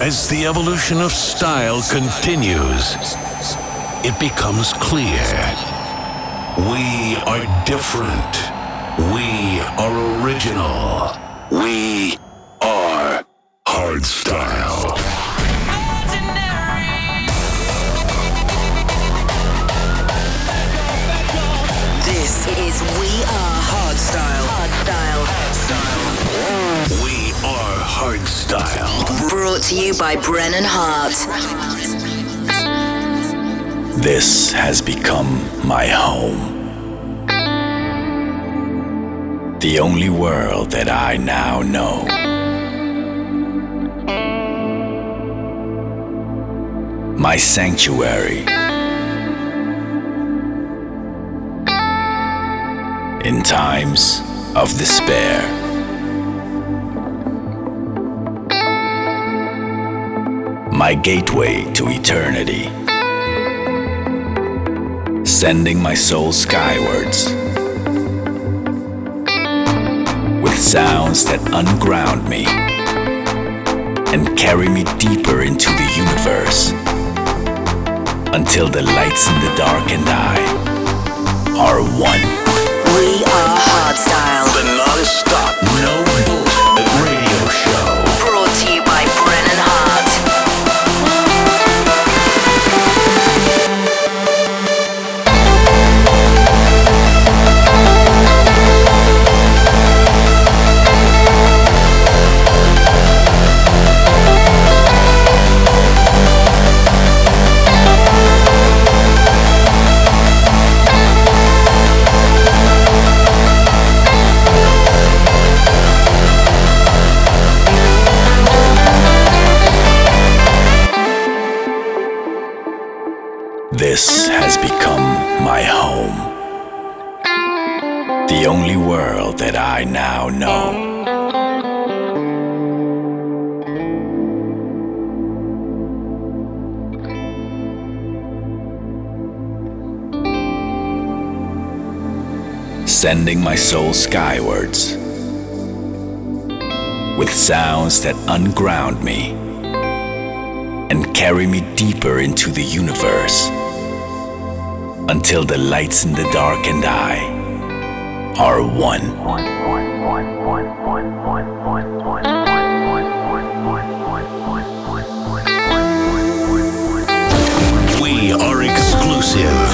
As the evolution of style continues, it becomes clear we are different. We are original. We are hardstyle. This is We Are Hardstyle. We are hardstyle. Brought to you by Brennan Heart. This has become my home. The only world that I now know. My sanctuary. In times of despair. My gateway to eternity sending my soul skywards with sounds that unground me and carry me deeper into the universe until the lights in the dark and I are one. We Are Hardstyle. The non-stop, no bullshit The only world that I now know. Sending my soul skywards with sounds that unground me and carry me deeper into the universe until the lights in the dark and I are one. We are exclusive.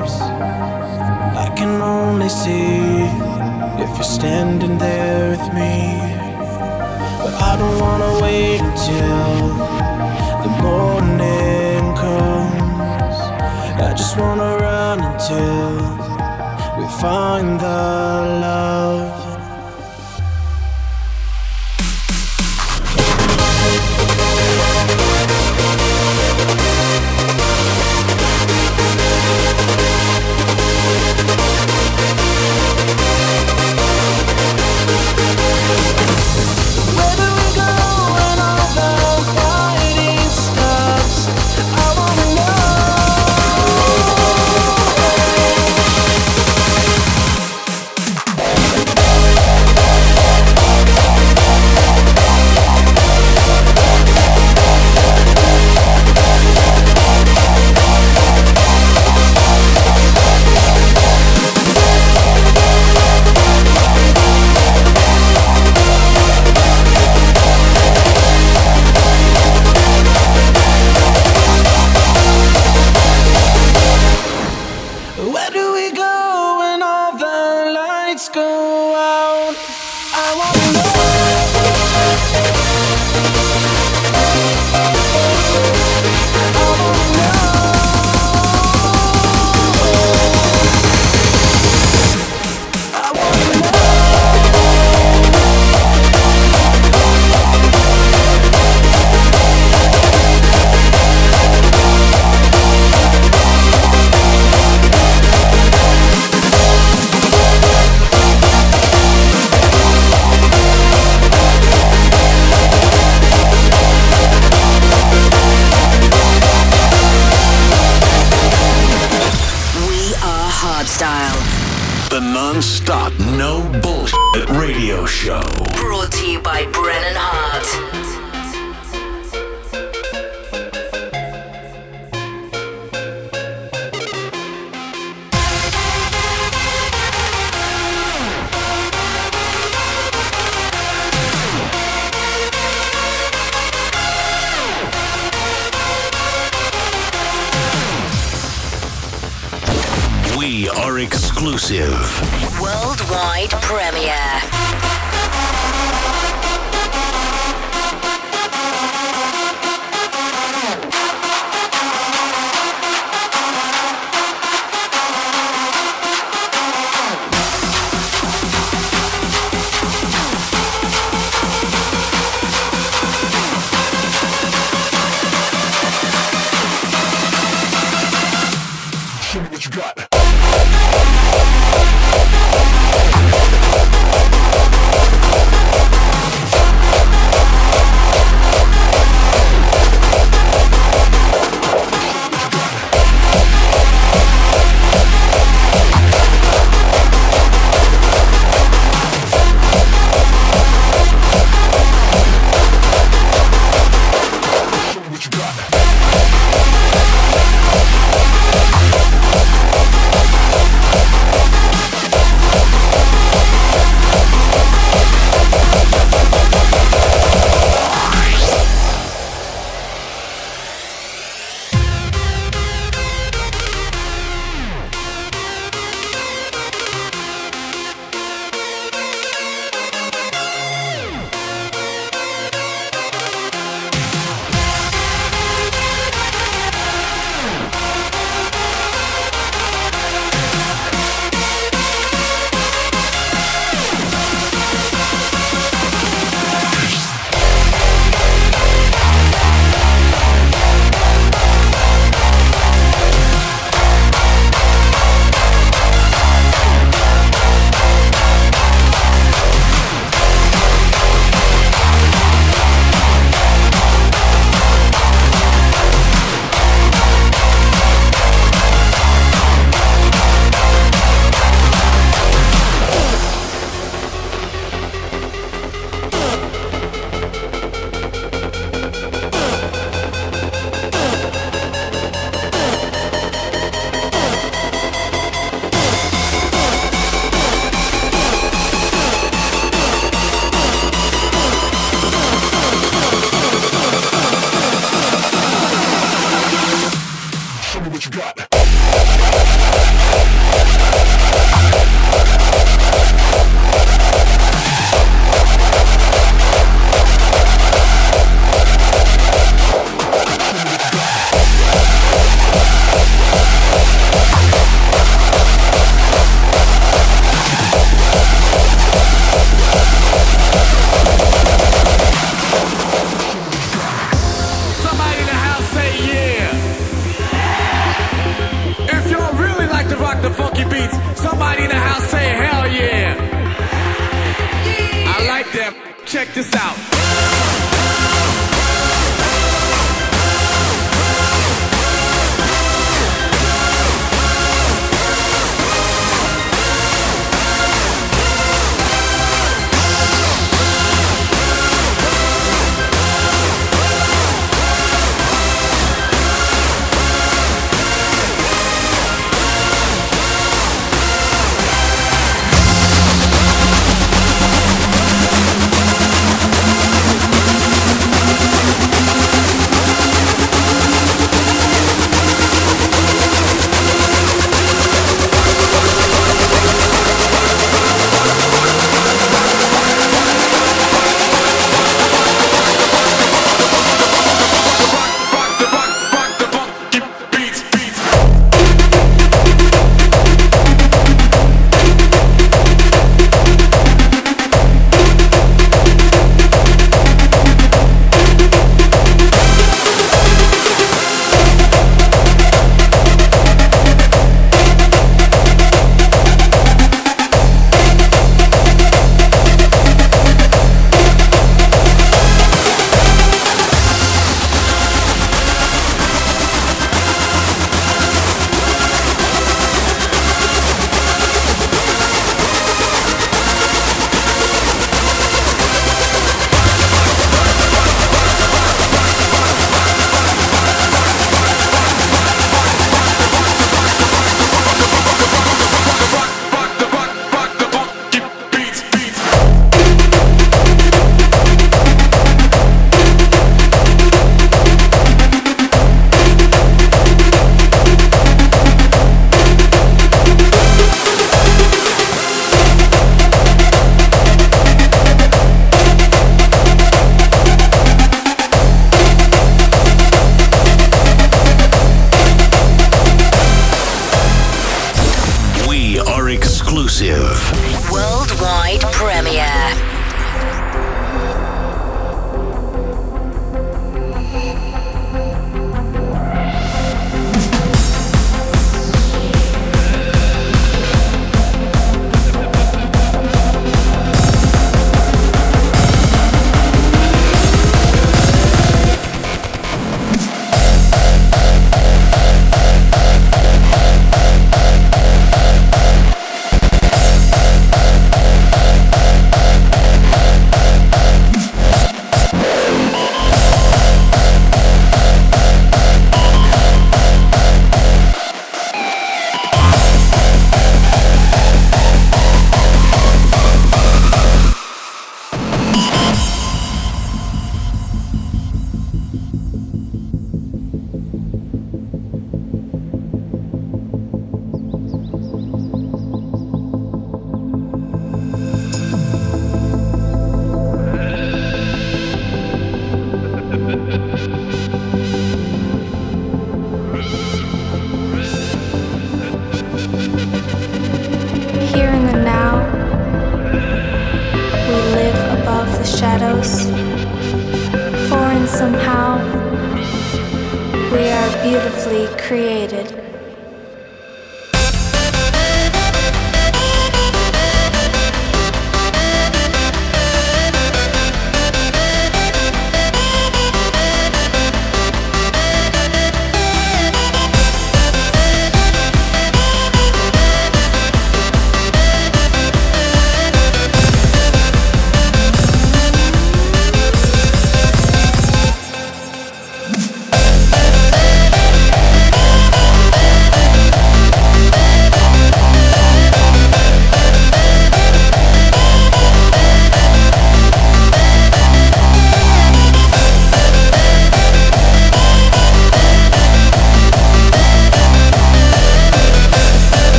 see if you're standing there with me. But I don't wanna wait till the morning comes. I just wanna run until we find the love.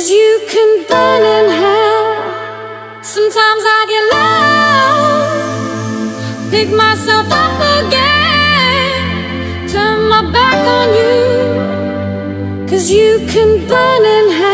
Cause you can burn in hell. Sometimes I get low, pick myself up again, turn my back on you, cause you can burn in hell.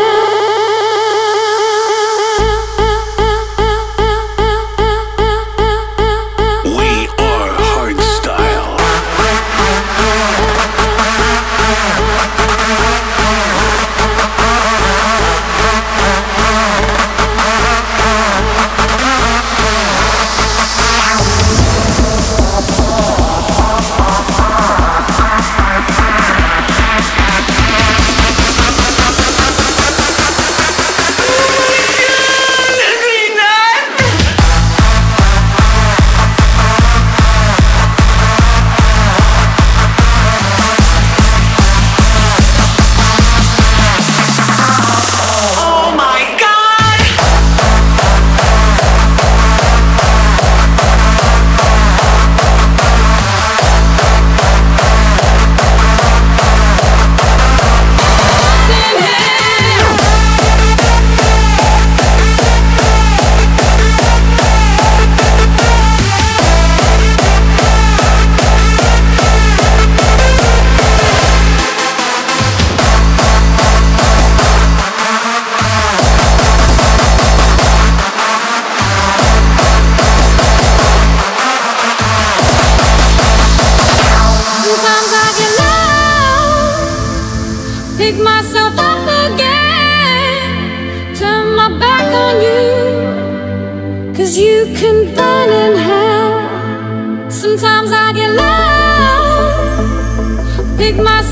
My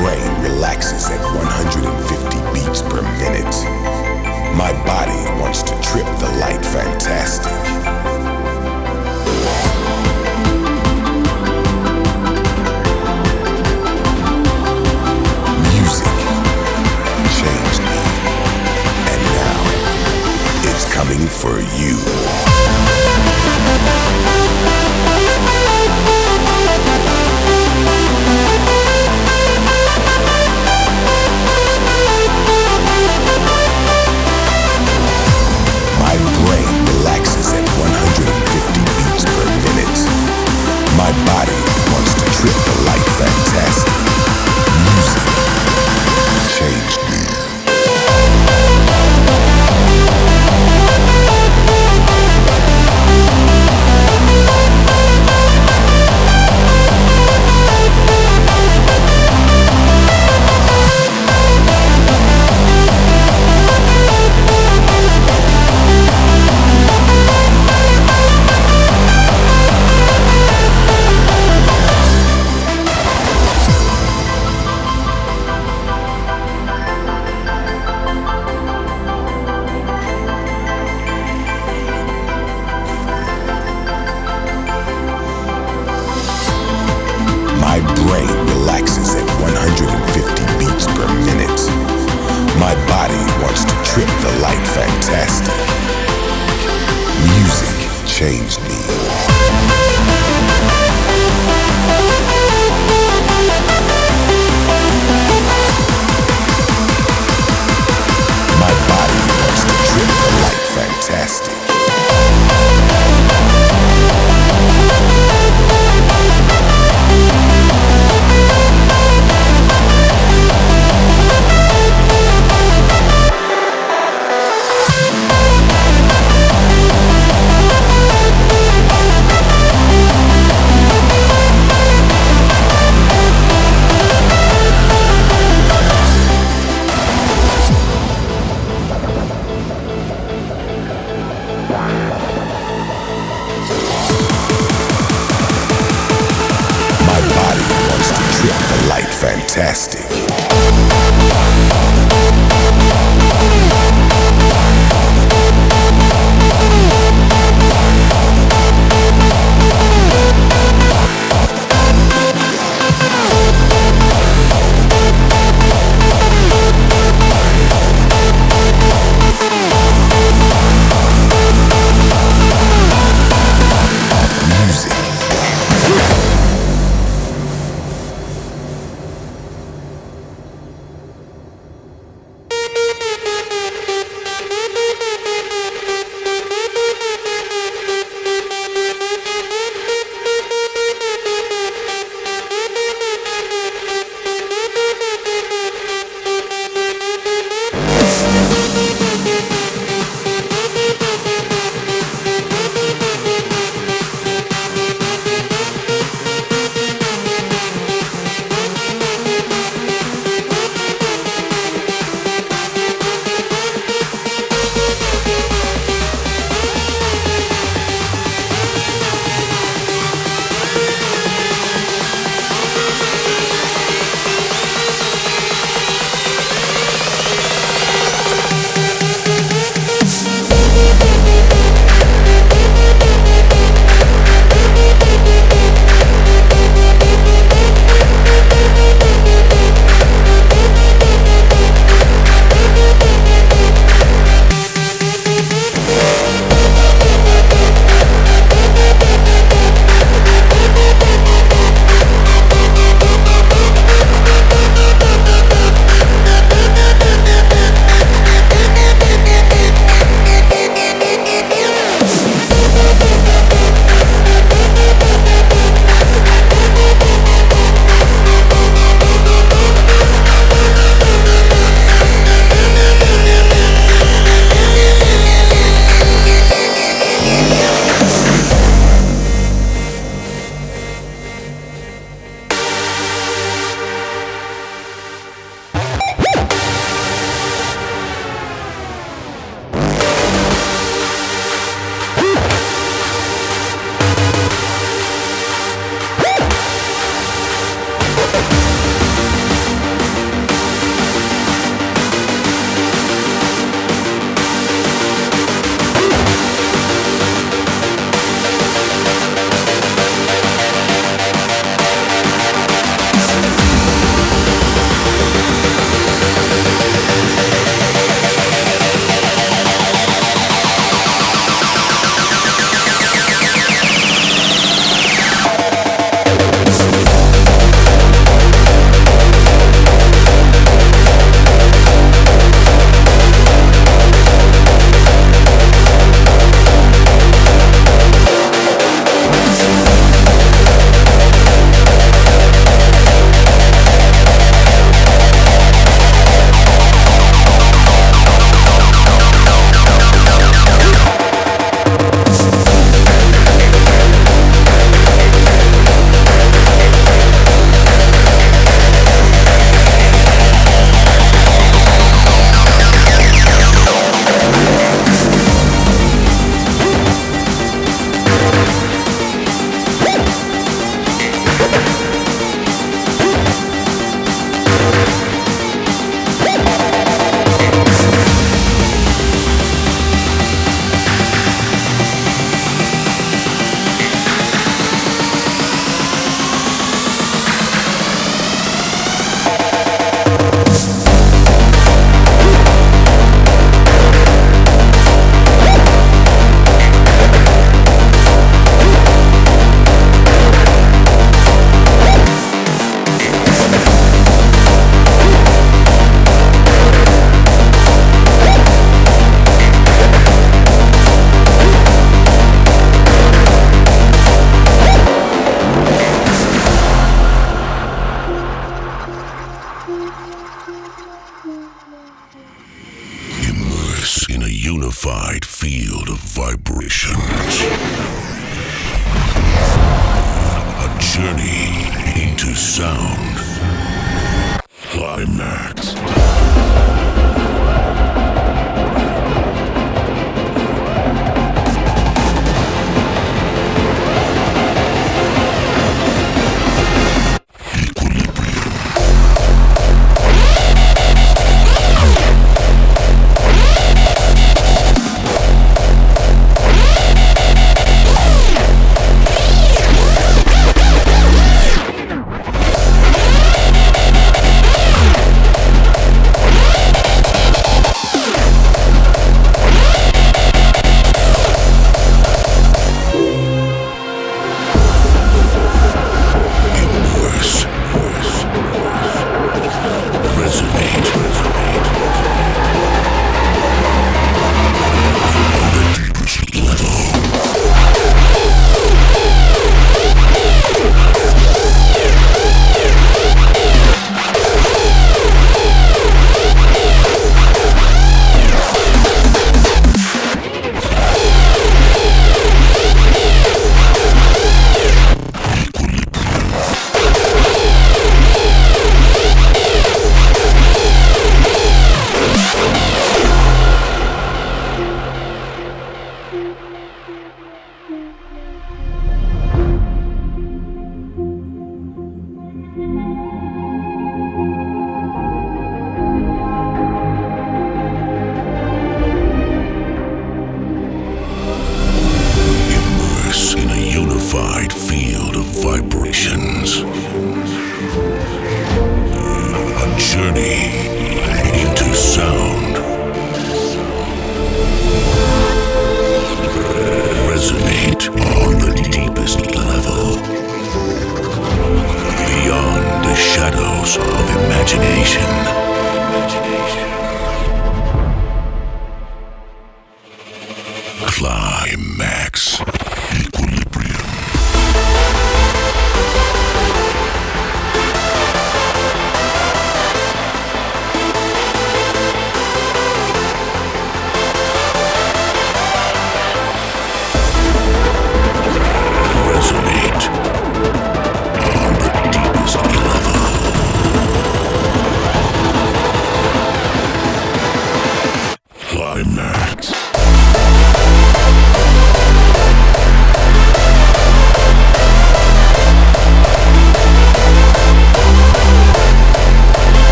brain relaxes at 150 beats per minute. My body wants to trip the light fantastic. Music changed me, and now it's coming for you.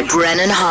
By Brennan Heart.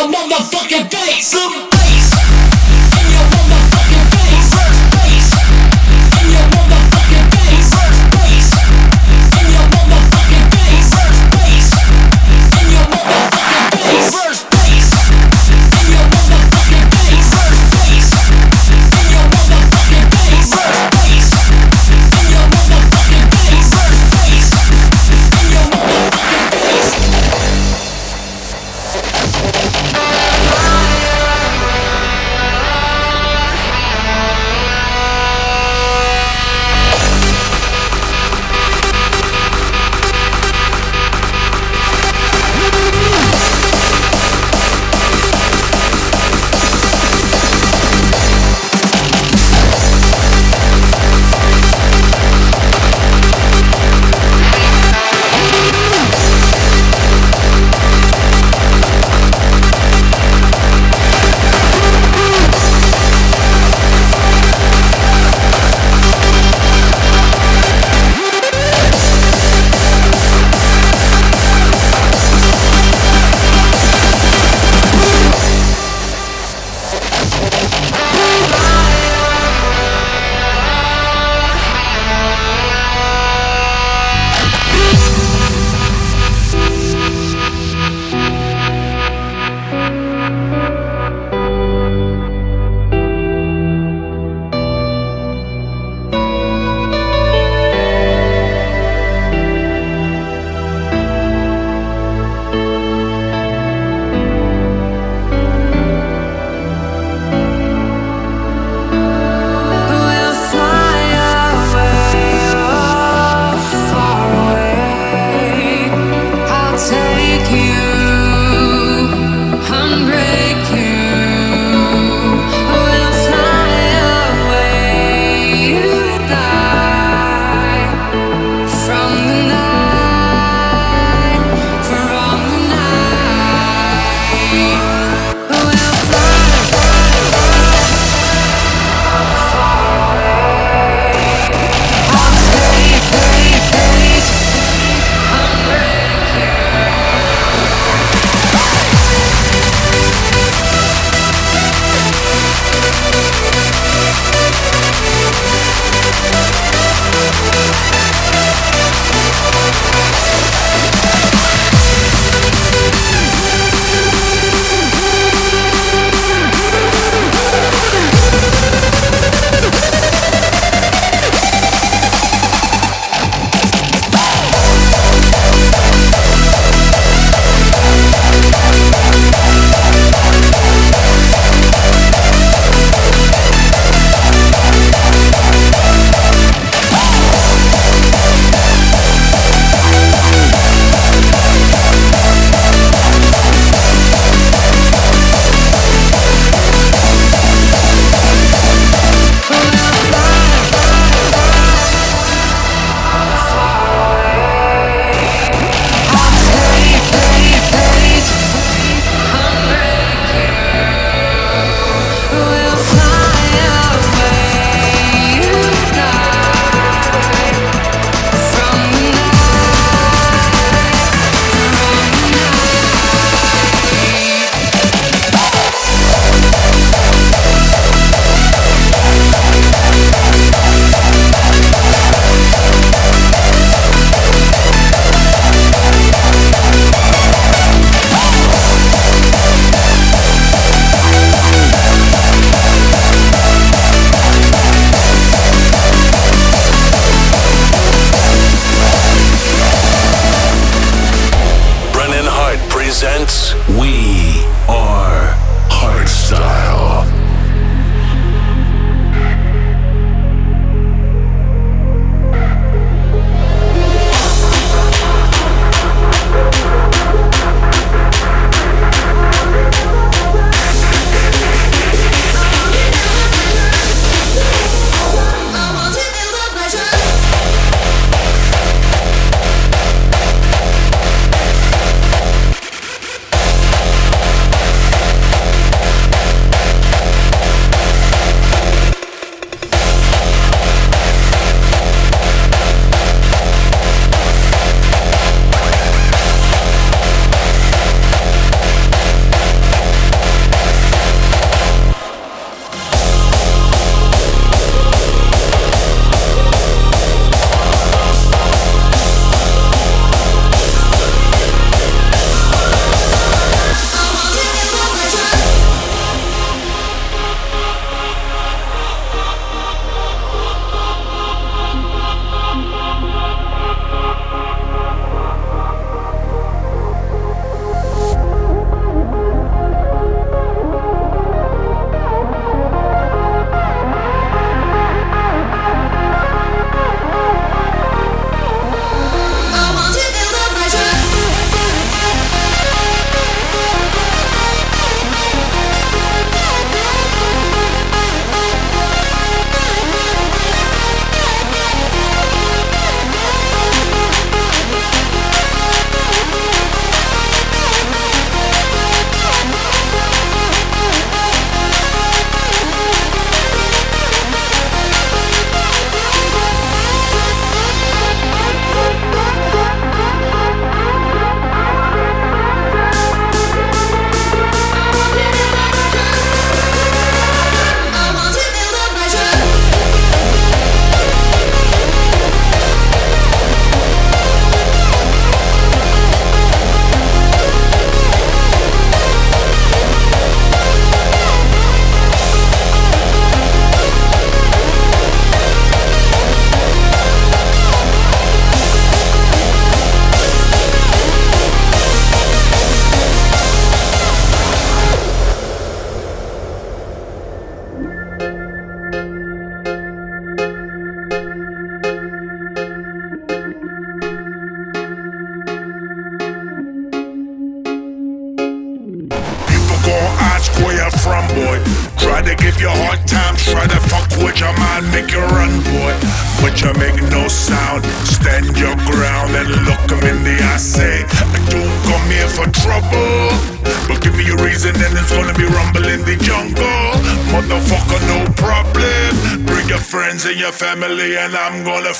Your motherfucking face,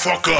I'm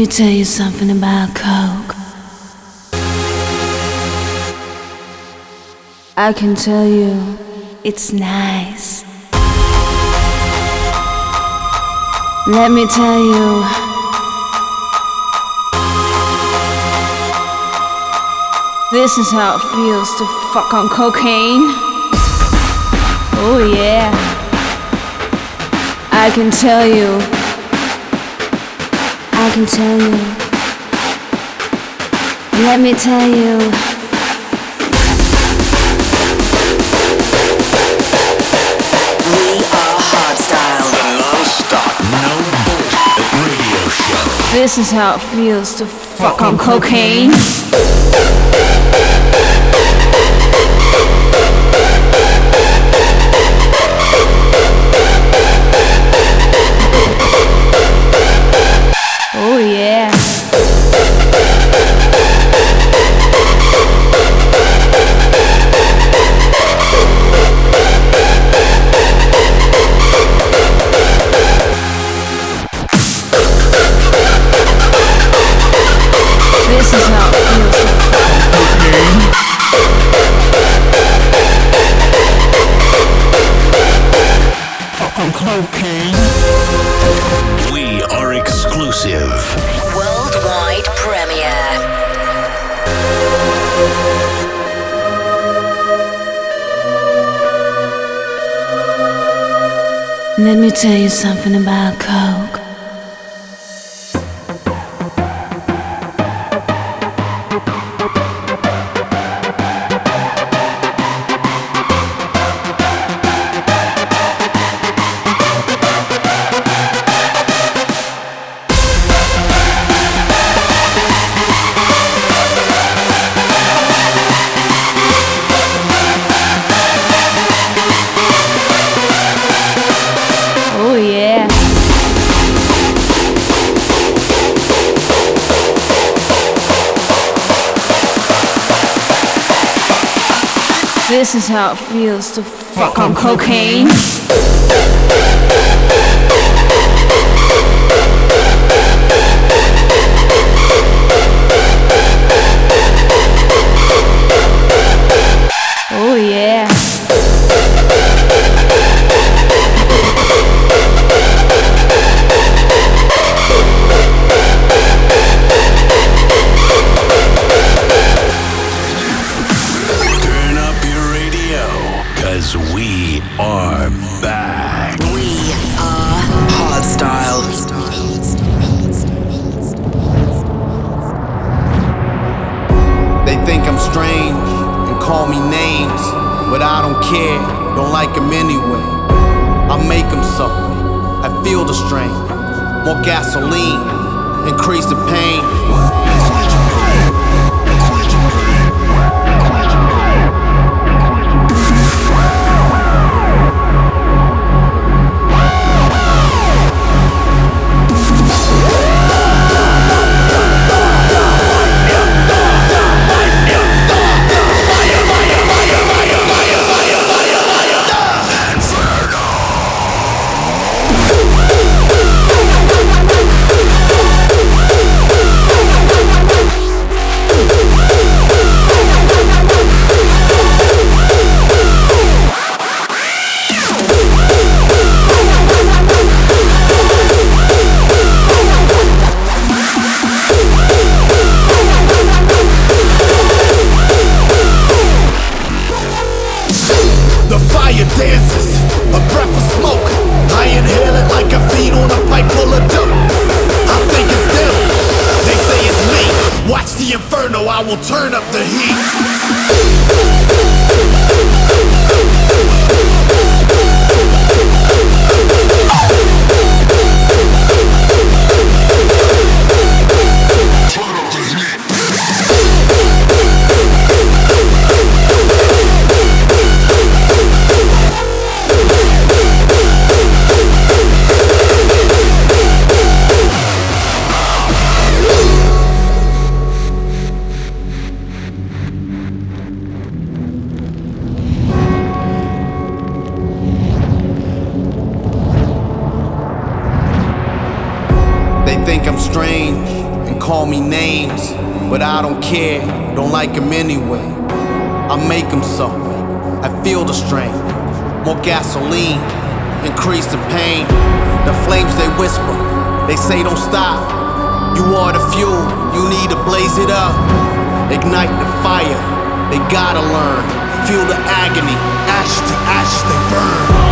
me tell you something about Coke. I can tell you, it's nice. Let me tell you. This is how it feels to fuck on cocaine. Oh, yeah. I can tell you. I can tell you. Let me tell you. We are Hardstyle. The non-stop, no bullshit radio show. This is how it feels to fuck on cocaine. Oh tell you something about Coke. How it feels to fuck on cocaine. Think I'm strange and call me names, but I don't care, don't like them anyway. I make them suffer, I feel the strain. More gasoline, increase the pain. Call me names, but I don't care, don't like them anyway. I make them suffer, I feel the strain. More gasoline, increase the pain. The flames they whisper, they say don't stop. You are the fuel, you need to blaze it up. Ignite the fire, they gotta learn. Feel the agony, ash to ash they burn.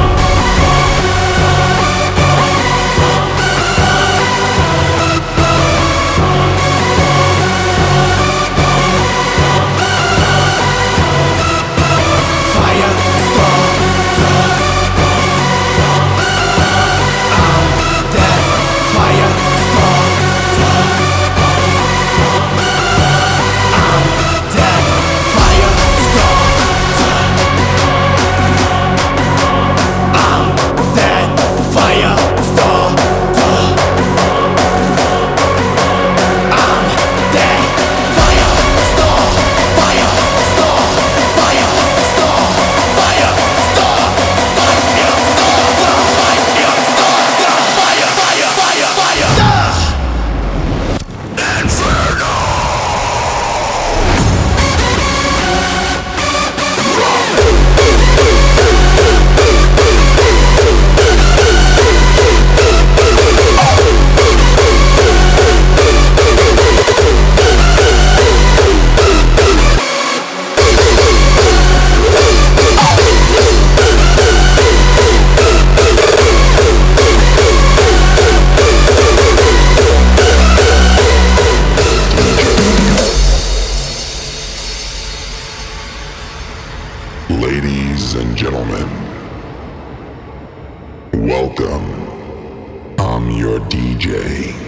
Your DJ.